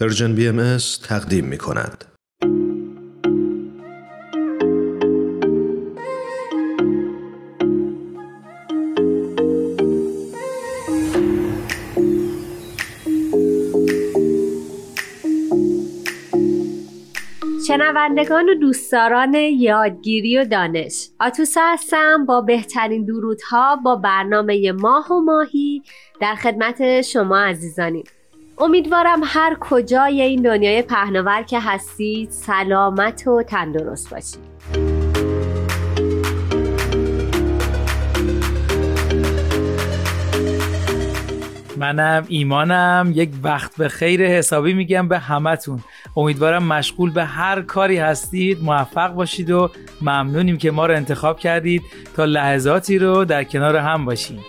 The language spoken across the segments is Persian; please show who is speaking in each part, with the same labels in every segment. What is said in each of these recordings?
Speaker 1: پرژن بی ام تقدیم می کند.
Speaker 2: شنوندگان و دوستداران یادگیری و دانش آتوسا هستم با بهترین درودها با برنامه ماه و ماهی در خدمت شما عزیزانیم امیدوارم هر کجای این دنیای پهناور که هستید سلامت و تندرست باشید
Speaker 3: منم ایمانم. یک وقت به خیر حسابی میگم به همتون. امیدوارم مشغول به هر کاری هستید. موفق باشید و ممنونیم که ما رو انتخاب کردید. تا لحظاتی رو در کنار هم باشیم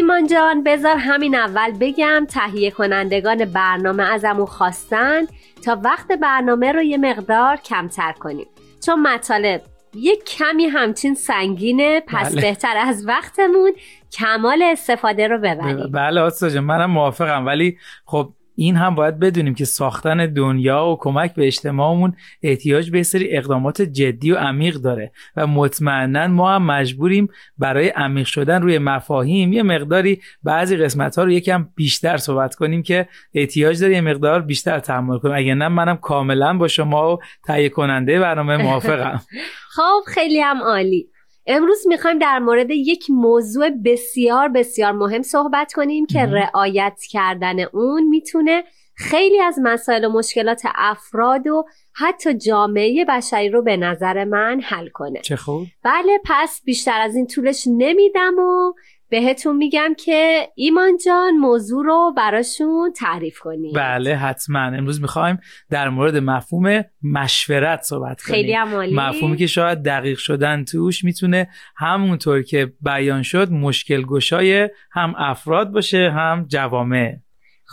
Speaker 2: ایمان جان بذار همین اول بگم تهیه کنندگان برنامه ازمون خواستن تا وقت برنامه رو یه مقدار کمتر کنیم. چون مطالب یک کمی همچین سنگینه پس بله. بهتر از وقتمون کمال استفاده رو ببریم.
Speaker 3: بله آسا منم موافقم. ولی خب این هم باید بدونیم که ساختن دنیا و کمک به اجتماعمون احتیاج به سری اقدامات جدی و عمیق داره و مطمئنا ما هم مجبوریم برای عمیق شدن روی مفاهیم یه مقداری بعضی قسمت ها رو یکم بیشتر صحبت کنیم که احتیاج داره یه مقدار بیشتر تحمل کنیم. اگه نه منم کاملا با شما و تهیه کننده برنامه موافقم.
Speaker 2: خب خیلی هم عالی. امروز می‌خوایم در مورد یک موضوع بسیار بسیار مهم صحبت کنیم که رعایت کردن اون می‌تونه خیلی از مسائل و مشکلات افراد و حتی جامعه بشری رو به نظر من حل کنه.
Speaker 3: چه خوب.
Speaker 2: بله پس بیشتر از این طولش نمیدم و بهتون میگم که ایمان جان موضوع رو براشون تعریف کنیم
Speaker 3: بله حتما. امروز می‌خوایم در مورد مفهوم مشورت صحبت
Speaker 2: کنیم. خیلی عمالی.
Speaker 3: مفهومی که شاید دقیق شدن توش می‌تونه همونطور که بیان شد مشکل گشای هم افراد باشه هم جوامع.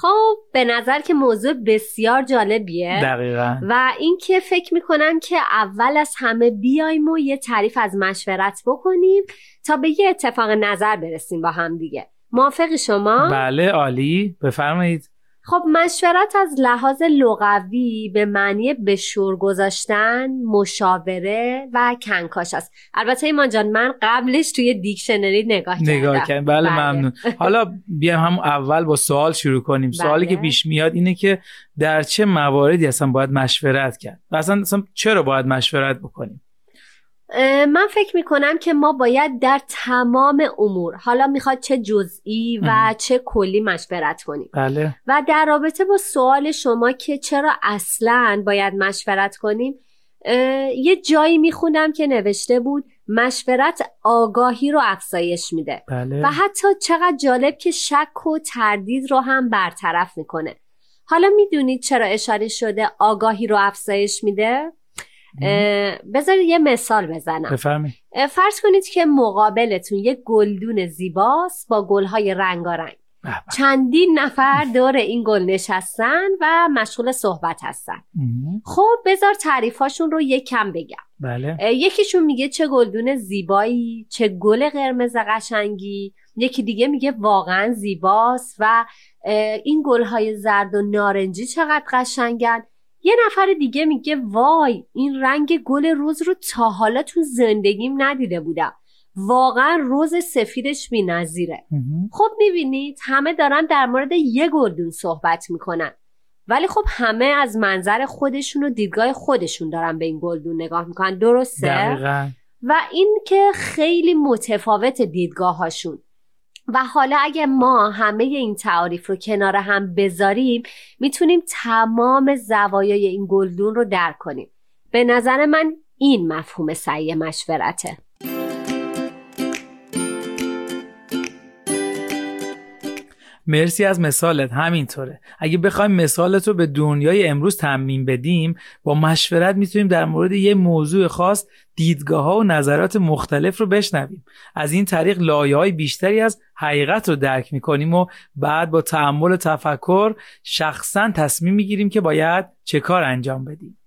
Speaker 2: خب به نظر که موضوع بسیار جالبیه.
Speaker 3: دقیقا.
Speaker 2: و اینکه فکر می‌کنم که اول از همه بیایم و یه تعریف از مشورت بکنیم تا به یه اتفاق نظر برسیم با هم دیگه. موافق شما؟
Speaker 3: بله عالی. بفرمایید.
Speaker 2: خب مشورت از لحاظ لغوی به معنی به شور گذاشتن، مشاوره و کنکاش است. البته ایمان جان من قبلش توی دیکشنری نگاه کردم.
Speaker 3: نگاه کردم بله, بله. ممنون. حالا بیایم هم اول با سوال شروع کنیم. بله. سوالی که پیش میاد اینه که در چه مواردی اصلا باید مشورت کرد؟ و اصلا, اصلا چرا باید مشورت بکنیم؟
Speaker 2: من فکر می‌کنم که ما باید در تمام امور حالا می‌خواد چه جزئی و چه کلی مشورت کنیم
Speaker 3: بله.
Speaker 2: و در رابطه با سوال شما که چرا اصلا باید مشورت کنیم یه جایی می‌خونم که نوشته بود مشورت آگاهی رو افزایش میده
Speaker 3: بله.
Speaker 2: و حتی چقدر جالب که شک و تردید رو هم برطرف می‌کنه حالا می‌دونید چرا اشاره شده آگاهی رو افزایش میده؟ بذارید یه مثال بزنم.
Speaker 3: بفرمایید.
Speaker 2: فرض کنید که مقابلتون یه گلدون زیباست با گلهای رنگارنگ. چندین نفر دور این گل نشستن و مشغول صحبت هستن. خب بذار تعریفاشون رو یک کم بگم.
Speaker 3: بله.
Speaker 2: یکیشون میگه چه گلدون زیبایی چه گل قرمز قشنگی. یکی دیگه میگه واقعا زیباست و این گلهای زرد و نارنجی چقدر قشنگن. یه نفر دیگه میگه وای این رنگ گل روز رو تا حالا تو زندگیم ندیده بودم. واقعا روز سفیدش بی نظیره خب می‌بینید همه دارن در مورد یه گلدون صحبت می‌کنن. ولی خب همه از منظر خودشون و دیدگاه خودشون دارن به این گلدون نگاه می‌کنن. درسته؟
Speaker 3: دقیقا.
Speaker 2: و این که خیلی متفاوت دیدگاه هاشون و حالا اگه ما همه این تعاریف رو کنار هم بذاریم می‌تونیم تمام زوایای این گلدون رو درک کنیم. به نظر من این مفهوم سعی مشورته.
Speaker 3: مرسی از مثالت همینطوره. اگه بخوایم مثالت رو به دنیای امروز تعمین بدیم با مشورت می‌تونیم در مورد یه موضوع خاص دیدگاه ها و نظرات مختلف رو بشنویم. از این طریق لایه های بیشتری از حقیقت رو درک می‌کنیم و بعد با تعمل و تفکر شخصا تصمیم می‌گیریم که باید چه کار انجام بدیم.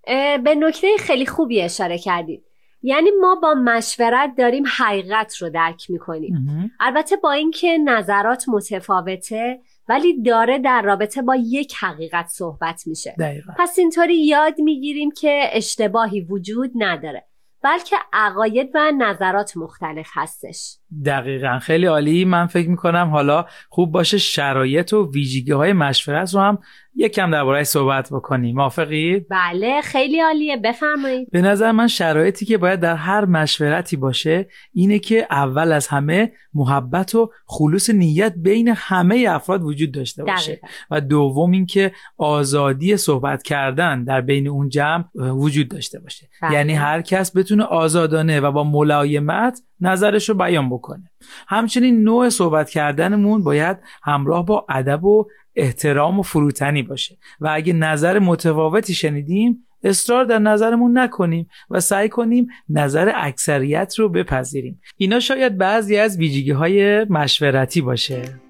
Speaker 2: به نکته خیلی خوبی اشاره کردید. یعنی ما با مشورت داریم حقیقت رو درک می‌کنیم. البته با اینکه نظرات متفاوته ولی داره در رابطه با یک حقیقت صحبت میشه.
Speaker 3: دقیقا.
Speaker 2: پس اینطوری یاد می‌گیریم که اشتباهی وجود نداره بلکه عقاید و نظرات مختلف هستش.
Speaker 3: دقیقا. خیلی عالی. من فکر می‌کنم حالا خوب باشه شرایط و ویژگی های مشورت رو هم یکم درباره صحبت بکنیم. موافقی؟
Speaker 2: بله خیلی عالیه. بفرمایید.
Speaker 3: به نظر من شرایطی که باید در هر مشورتی باشه اینه که اول از همه محبت و خلوص نیت بین همه افراد وجود داشته باشه.
Speaker 2: دقیقا.
Speaker 3: و دوم اینکه آزادی صحبت کردن در بین اون جمع وجود داشته باشه.
Speaker 2: بله.
Speaker 3: یعنی هر کس بتونه آزادانه و با ملایمت نظرش رو بیان بکنه. همچنین نوع صحبت کردنمون باید همراه با ادب و احترام و فروتنی باشه. و اگه نظر متفاوتی شنیدیم اصرار در نظرمون نکنیم و سعی کنیم نظر اکثریت رو بپذیریم. اینا شاید بعضی از ویژگی های مشورتی باشه.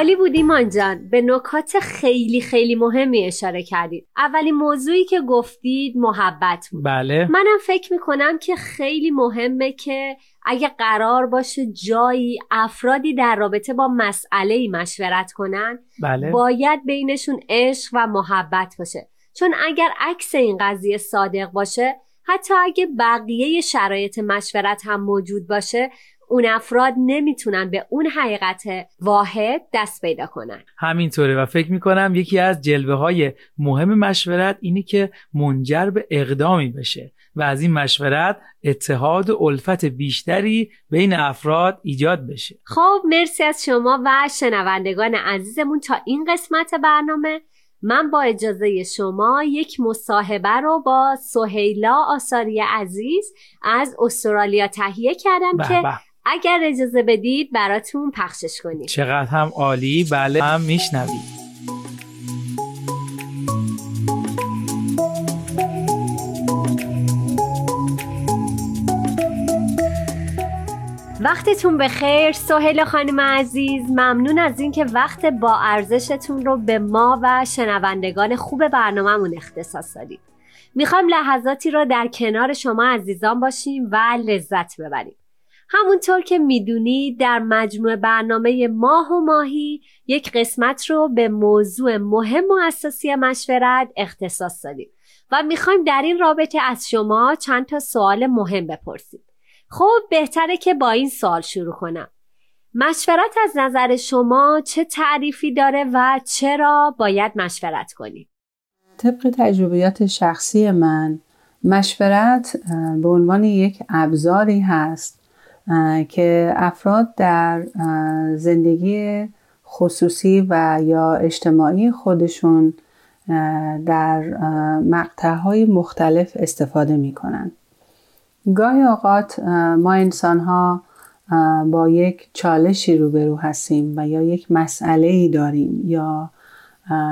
Speaker 2: عالی بود ایمان جان به نکات خیلی خیلی مهمی اشاره کردید. اولین موضوعی که گفتید محبت بود.
Speaker 3: بله.
Speaker 2: منم فکر می‌کنم که خیلی مهمه که اگه قرار باشه جایی افرادی در رابطه با مسئله مشورت کنن
Speaker 3: بله.
Speaker 2: باید بینشون عشق و محبت باشه. چون اگر عکس این قضیه صادق باشه حتی اگه بقیه شرایط مشورت هم موجود باشه اون افراد نمی‌تونن به اون حقیقت واحد دست پیدا کنن.
Speaker 3: همینطوره و فکر می‌کنم یکی از جلوه های مهم مشورت اینه که منجر به اقدامی بشه و از این مشورت اتحاد و الفت بیشتری بین افراد ایجاد بشه.
Speaker 2: خب مرسی از شما و شنوندگان عزیزمون تا این قسمت برنامه. من با اجازه شما یک مصاحبه رو با سهیلا آثاری عزیز از استرالیا تهیه کردم
Speaker 3: به
Speaker 2: که
Speaker 3: به.
Speaker 2: اگر اجازه بدید براتون پخشش کنیم.
Speaker 3: چقدر هم عالی. بله هم میشنوید.
Speaker 2: وقتتون بخیر. سهیل خانم عزیز ممنون از اینکه وقت با ارزشتون رو به ما و شنوندگان خوب برنامهمون اختصاص دادید. می‌خوایم لحظاتی رو در کنار شما عزیزان باشیم و لذت ببریم. همونطور که می‌دونید در مجموع برنامه ماه و ماهی یک قسمت رو به موضوع مهم و اساسی مشورت اختصاص دادیم و می‌خوایم در این رابطه از شما چند تا سوال مهم بپرسیم. خب بهتره که با این سوال شروع کنم. مشورت از نظر شما چه تعریفی داره و چرا باید مشورت کنیم؟
Speaker 4: طبق تجربیات شخصی من مشورت به عنوان یک ابزاری هست که افراد در زندگی خصوصی و یا اجتماعی خودشون در مقطعهای مختلف استفاده می کنند. گاهی اوقات ما انسان ها با یک چالشی روبرو هستیم و یا یک مسئله ای داریم یا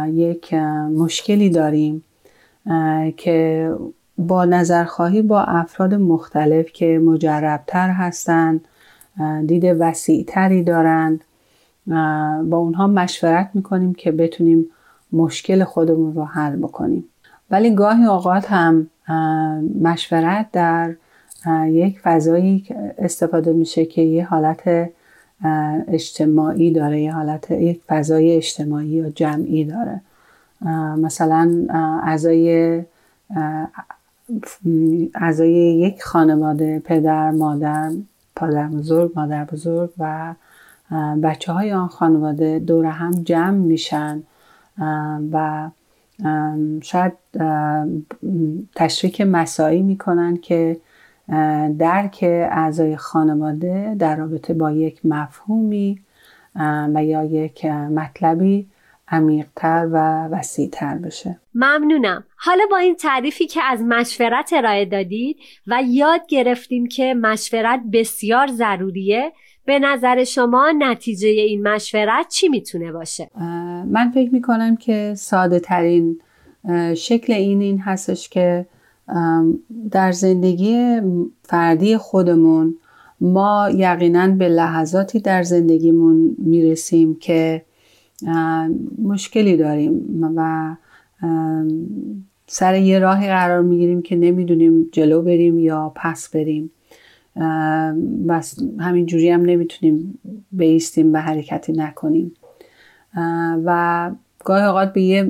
Speaker 4: یک مشکلی داریم که با نظرخواهی با افراد مختلف که مجربتر هستند دید وسیعتری دارند با اونها مشورت می‌کنیم که بتونیم مشکل خودمون رو حل بکنیم. ولی گاهی اوقات هم مشورت در یک فضایی استفاده میشه که یه حالت اجتماعی داره یه حالت یک فضای اجتماعی یا جمعی داره. مثلا اعضای اعضای یک خانواده پدر مادر پدر بزرگ مادر بزرگ و بچه های آن خانواده دور هم جمع میشن و شاید تشریک مساعی می‌کنن که درک اعضای خانواده در رابطه با یک مفهومی و یا یک مطلبی عمیقتر و وسیعتر بشه
Speaker 2: ممنونم حالا با این تعریفی که از مشورت ارائه دادید و یاد گرفتیم که مشورت بسیار ضروریه به نظر شما نتیجه این مشورت چی می‌تونه باشه؟
Speaker 4: من فکر می‌کنم که ساده ترین شکل این این هستش که در زندگی فردی خودمون ما یقینا به لحظاتی در زندگیمون می‌رسیم که مشکلی داریم و سر یه راهی قرار می‌گیریم که نمی‌دونیم جلو بریم یا پس بریم. بس همین جوری هم نمی‌تونیم بیستیم و حرکتی نکنیم. و گاهی اوقات به یه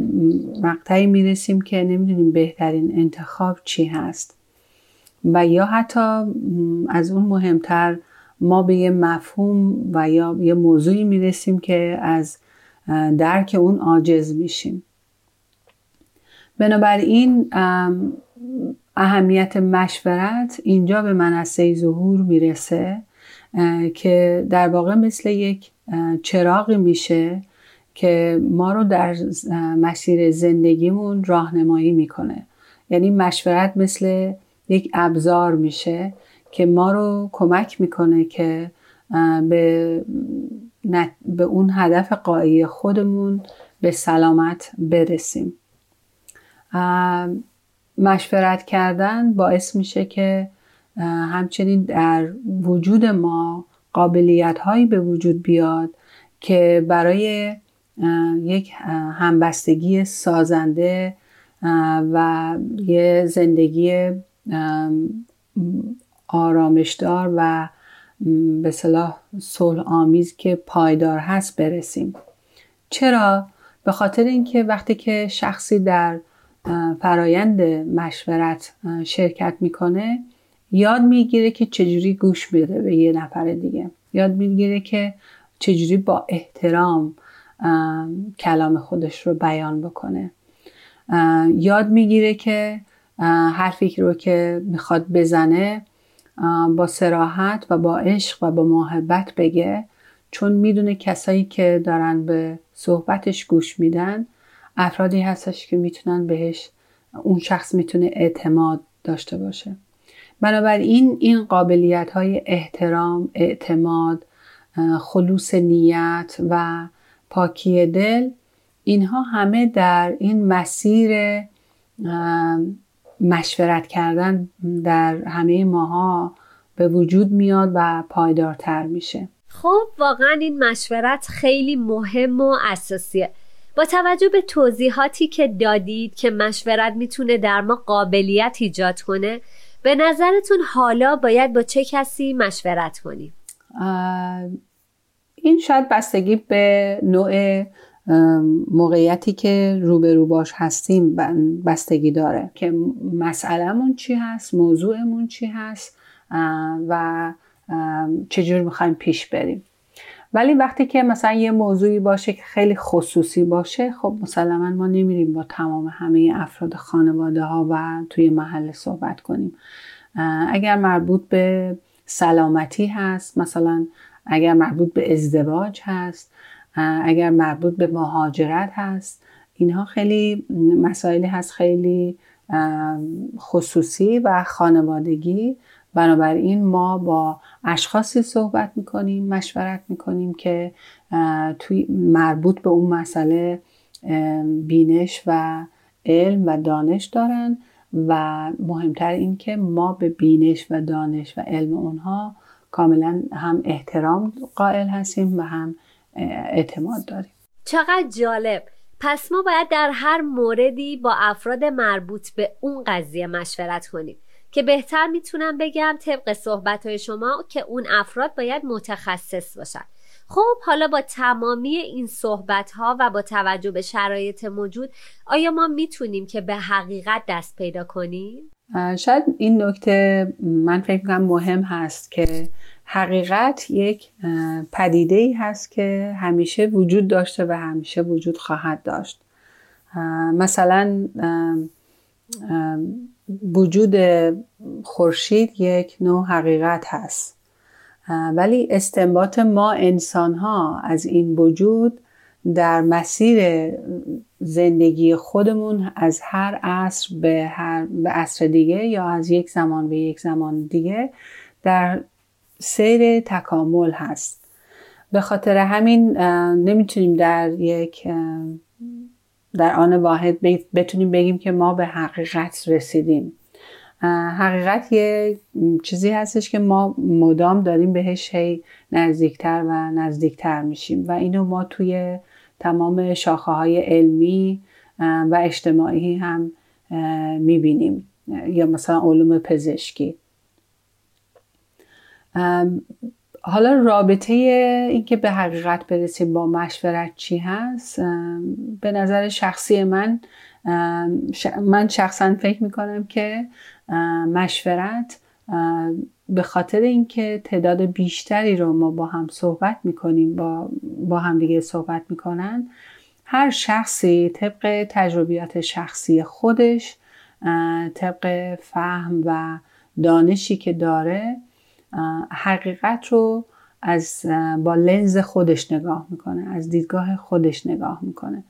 Speaker 4: مقطعی می‌رسیم که نمی‌دونیم بهترین انتخاب چی هست. و یا حتی از اون مهمتر ما به یه مفهوم و یا یه موضوعی می‌رسیم که از درک اون عاجز میشیم. بنابراین اهمیت مشورت اینجا به منصه ظهور می‌رسه که در واقع مثل یک چراغی میشه که ما رو در مسیر زندگیمون راهنمایی می‌کنه. یعنی مشورت مثل یک ابزار میشه که ما رو کمک می‌کنه که به, به اون هدف قایی خودمون به سلامت برسیم. مشورت کردن باعث میشه که همچنین در وجود ما قابلیت هایی به وجود بیاد که برای یک همبستگی سازنده و یه زندگی آرامشدار و به صلاح صلح آمیز که پایدار هست برسیم. چرا؟ به خاطر اینکه وقتی که شخصی در فرایند مشورت شرکت می‌کنه یاد می‌گیره که چجوری گوش بده به یه نفر دیگه. یاد می‌گیره که چجوری با احترام کلام خودش رو بیان بکنه. یاد می‌گیره که حرفی رو که می‌خواد بزنه با سراحت و با عشق و با محبت بگه. چون می‌دونه کسایی که دارن به صحبتش گوش میدن افرادی هستش که می‌تونن بهش اون شخص می‌تونه اعتماد داشته باشه. بنابراین این قابلیت های احترام، اعتماد، خلوص نیت و پاکی دل اینها همه در این مسیر مشورت کردن در همه ماها به وجود میاد و پایدارتر میشه
Speaker 2: خب واقعا این مشورت خیلی مهم و اساسیه با توجه به توضیحاتی که دادید که مشورت می‌تونه در ما قابلیت ایجاد کنه به نظرتون حالا باید با چه کسی مشورت کنیم؟
Speaker 4: این شاید بستگی به نوع موقعیتی که روبرو باش هستیم بستگی داره. که مسئلهمون چی هست؟ موضوعمون چی هست؟ و چجور می‌خوایم پیش بریم؟ ولی وقتی که مثلا یه موضوعی باشه که خیلی خصوصی باشه خب مسلما ما نمیریم با تمام همه افراد خانواده ها و توی محل صحبت کنیم. اگر مربوط به سلامتی هست مثلا اگر مربوط به ازدواج هست اگر مربوط به مهاجرت هست اینها خیلی مسائلی هست خیلی خصوصی و خانوادگی. بنابراین ما با اشخاصی صحبت می‌کنیم مشورت می‌کنیم که توی مربوط به اون مسئله بینش و علم و دانش دارن و مهمتر این که ما به بینش و دانش و علم اونها کاملا هم احترام قائل هستیم و هم اعتماد داریم.
Speaker 2: چقدر جالب. پس ما باید در هر موردی با افراد مربوط به اون قضیه مشورت کنیم که بهتر می‌تونم بگم طبق صحبت های شما که اون افراد باید متخصص باشن. خب حالا با تمامی این صحبت ها و با توجه به شرایط موجود آیا ما می‌تونیم که به حقیقت دست پیدا کنیم؟
Speaker 4: شاید این نکته من فکر کنم مهم هست که حقیقت یک پدیده ای هست که همیشه وجود داشته و همیشه وجود خواهد داشت. مثلا وجود خورشید یک نوع حقیقت هست. ولی استنباط ما انسان ها از این وجود در مسیر زندگی خودمون از هر عصر به هر به عصر دیگه یا از یک زمان به یک زمان دیگه در سیر تکامل هست. به خاطر همین نمی‌تونیم در یک در آن واحد بتونیم بگیم که ما به حقیقت رسیدیم. حقیقت یه چیزی هستش که ما مدام داریم بهش هی نزدیکتر و نزدیکتر میشیم و اینو ما توی تمام شاخه های علمی و اجتماعی هم می‌بینیم. یا مثلا علوم پزشکی. حالا رابطه اینکه به حقیقت برسیم با مشورت چی هست به نظر شخصی من من شخصا فکر می‌کنم که مشورت به خاطر اینکه تعداد بیشتری رو ما با هم صحبت می‌کنیم با, با هم دیگه صحبت می‌کنن هر شخصی طبق تجربیات شخصی خودش طبق فهم و دانشی که داره حقیقت رو از با لنز خودش نگاه می‌کنه از دیدگاه خودش نگاه می‌کنه.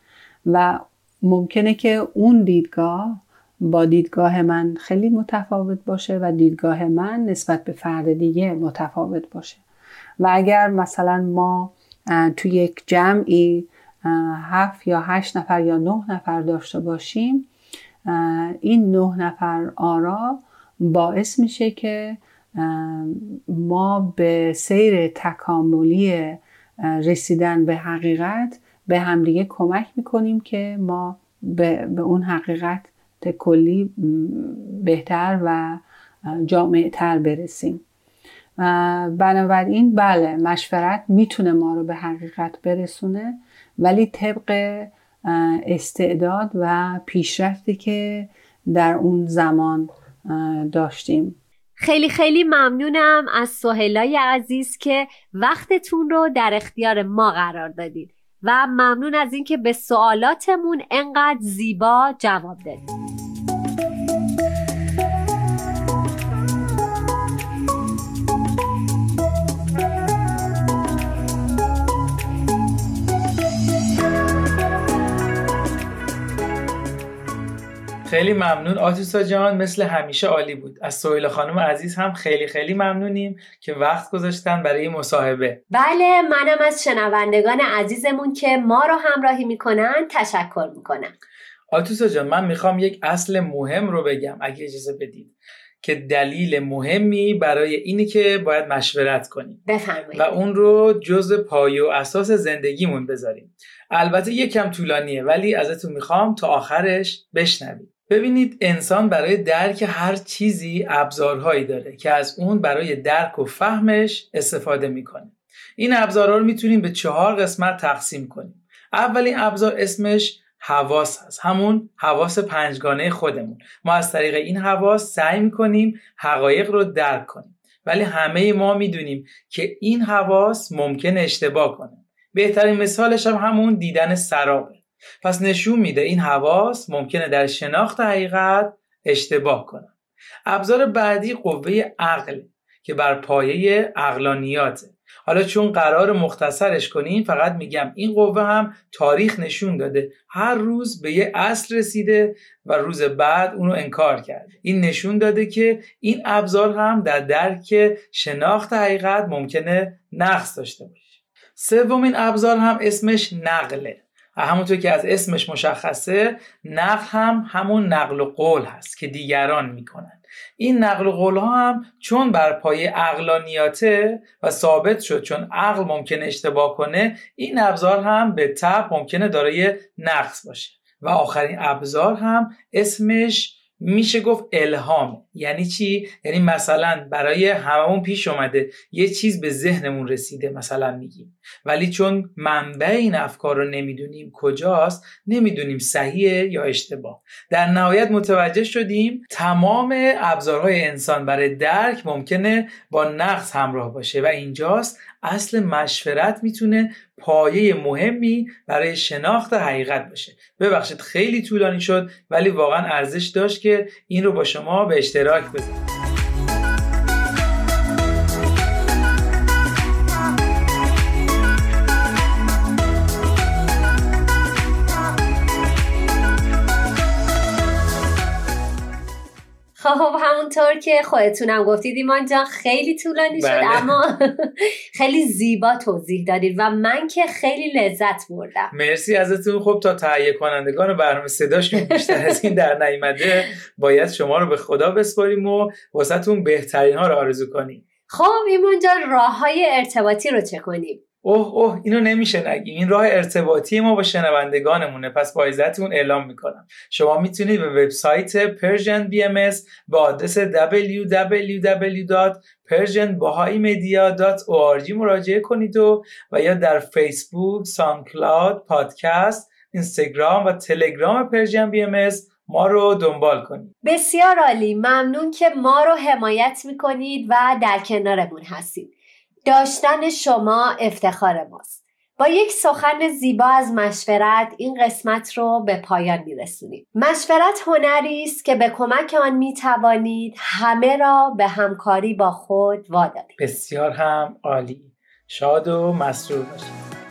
Speaker 4: و ممکنه که اون دیدگاه با دیدگاه من خیلی متفاوت باشه و دیدگاه من نسبت به فرد دیگه متفاوت باشه. و اگر مثلا ما توی یک جمعی هفت یا هشت نفر یا نه نفر داشته باشیم این نه نفر آرا باعث میشه که ما به سیر تکاملی رسیدن به حقیقت به همدیگه کمک می‌کنیم که ما به, به اون حقیقت کلی بهتر و جامعتر برسیم. بنابراین بله مشورت می‌تونه ما رو به حقیقت برسونه ولی طبق استعداد و پیشرفتی که در اون زمان داشتیم.
Speaker 2: خیلی خیلی ممنونم از سهیلای عزیز که وقتتون رو در اختیار ما قرار دادید و ممنون از اینکه به سوالاتمون انقدر زیبا جواب دادید
Speaker 3: خیلی ممنون. آتیسا جان مثل همیشه عالی بود. از سویل خانم عزیز هم خیلی خیلی ممنونیم که وقت گذاشتن برای مصاحبه.
Speaker 2: بله منم از شنوندگان عزیزمون که ما رو همراهی می‌کنن تشکر می‌کنم.
Speaker 3: آتیسا جان من می‌خوام یک اصل مهم رو بگم اگه اجازه بدید که دلیل مهمی برای اینی که باید مشورت کنیم.
Speaker 2: بفرمایید.
Speaker 3: و اون رو جز پایه و اساس زندگیمون بذاریم. البته یکم طولانیه ولی ازتون می‌خوام تا آخرش بشنوید. ببینید انسان برای درک هر چیزی ابزارهایی داره که از اون برای درک و فهمش استفاده می‌کنه. این ابزارها رو می‌تونیم به چهار قسمت تقسیم کنیم. اولین ابزار اسمش حواس هست. همون حواس پنجگانه خودمون. ما از طریق این حواس سعی می‌کنیم حقایق رو درک کنیم. ولی همه ما می‌دونیم که این حواس ممکن اشتباه کنه. بهترین مثالش هم همون دیدن سرابه. پس نشون میده این حواس ممکنه در شناخت حقیقت اشتباه کنن ابزار بعدی قوه عقل که بر پایه عقلانیاته. حالا چون قرار مختصرش کنیم فقط میگم این قوه هم تاریخ نشون داده. هر روز به یه اصل رسیده و روز بعد اونو انکار کرده. این نشون داده که این ابزار هم در درک شناخت حقیقت ممکنه نقص داشته باشه. سومین ابزار هم اسمش نقله. همونطور که از اسمش مشخصه نقل هم همون نقل و قول هست که دیگران می‌کنن. این نقل و قول ها هم چون بر پای اقلانیاته و ثابت شد چون عقل ممکنه اشتباه کنه این ابزار هم به تب ممکنه دارای نقص باشه. و آخرین ابزار هم اسمش میشه گفت الهام. یعنی چی؟ یعنی مثلا برای هممون پیش اومده یه چیز به ذهنمون رسیده مثلا میگیم. ولی چون منبع این افکار رو نمی‌دونیم کجاست نمی‌دونیم صحیحه یا اشتباه. در نهایت متوجه شدیم تمام ابزارهای انسان برای درک ممکنه با نقص همراه باشه و اینجاست اصل مشورت می‌تونه پایه مهمی برای شناخت حقیقت باشه. ببخشید خیلی طولانی شد ولی واقعا ارزش داشت که این رو با شما به اشتراک بذارم.
Speaker 2: خب همونطور که خودتونم گفتید ایمان جان خیلی طولانی شد
Speaker 3: بله.
Speaker 2: اما خیلی زیبا توضیح دادید و من که خیلی لذت بردم.
Speaker 3: مرسی ازتون. خب تا تهیه کنندگان برنامه صداشون بیشتر از این در نیامده باید شما رو به خدا بسپاریم و واسهتون بهترین ها رو آرزو کنیم.
Speaker 2: خب ایمان جان راه های ارتباطی رو چه کنیم.
Speaker 3: اوه اوه اینو نمیشه نگیم این راه ارتباطی ما با شنوندگانمونه. پس با عزتون اعلام می‌کنم. شما می‌تونید به وبسایت Persian BMS با آدرس www.persianbahaimedia.org مراجعه کنید و و یا در فیسبوک، SoundCloud، پادکست، اینستاگرام و تلگرام Persian BM ما رو دنبال کنید.
Speaker 2: بسیار عالی. ممنون که ما رو حمایت می‌کنید و در کنارمون هستید. داشتن شما افتخار ماست. با یک سخن زیبا از مشورت این قسمت رو به پایان میرسونیم. مشورت هنری است که به کمک آن می‌توانید همه را به همکاری با خود وادارید.
Speaker 3: بسیار هم عالی. شاد و مسرور باشید.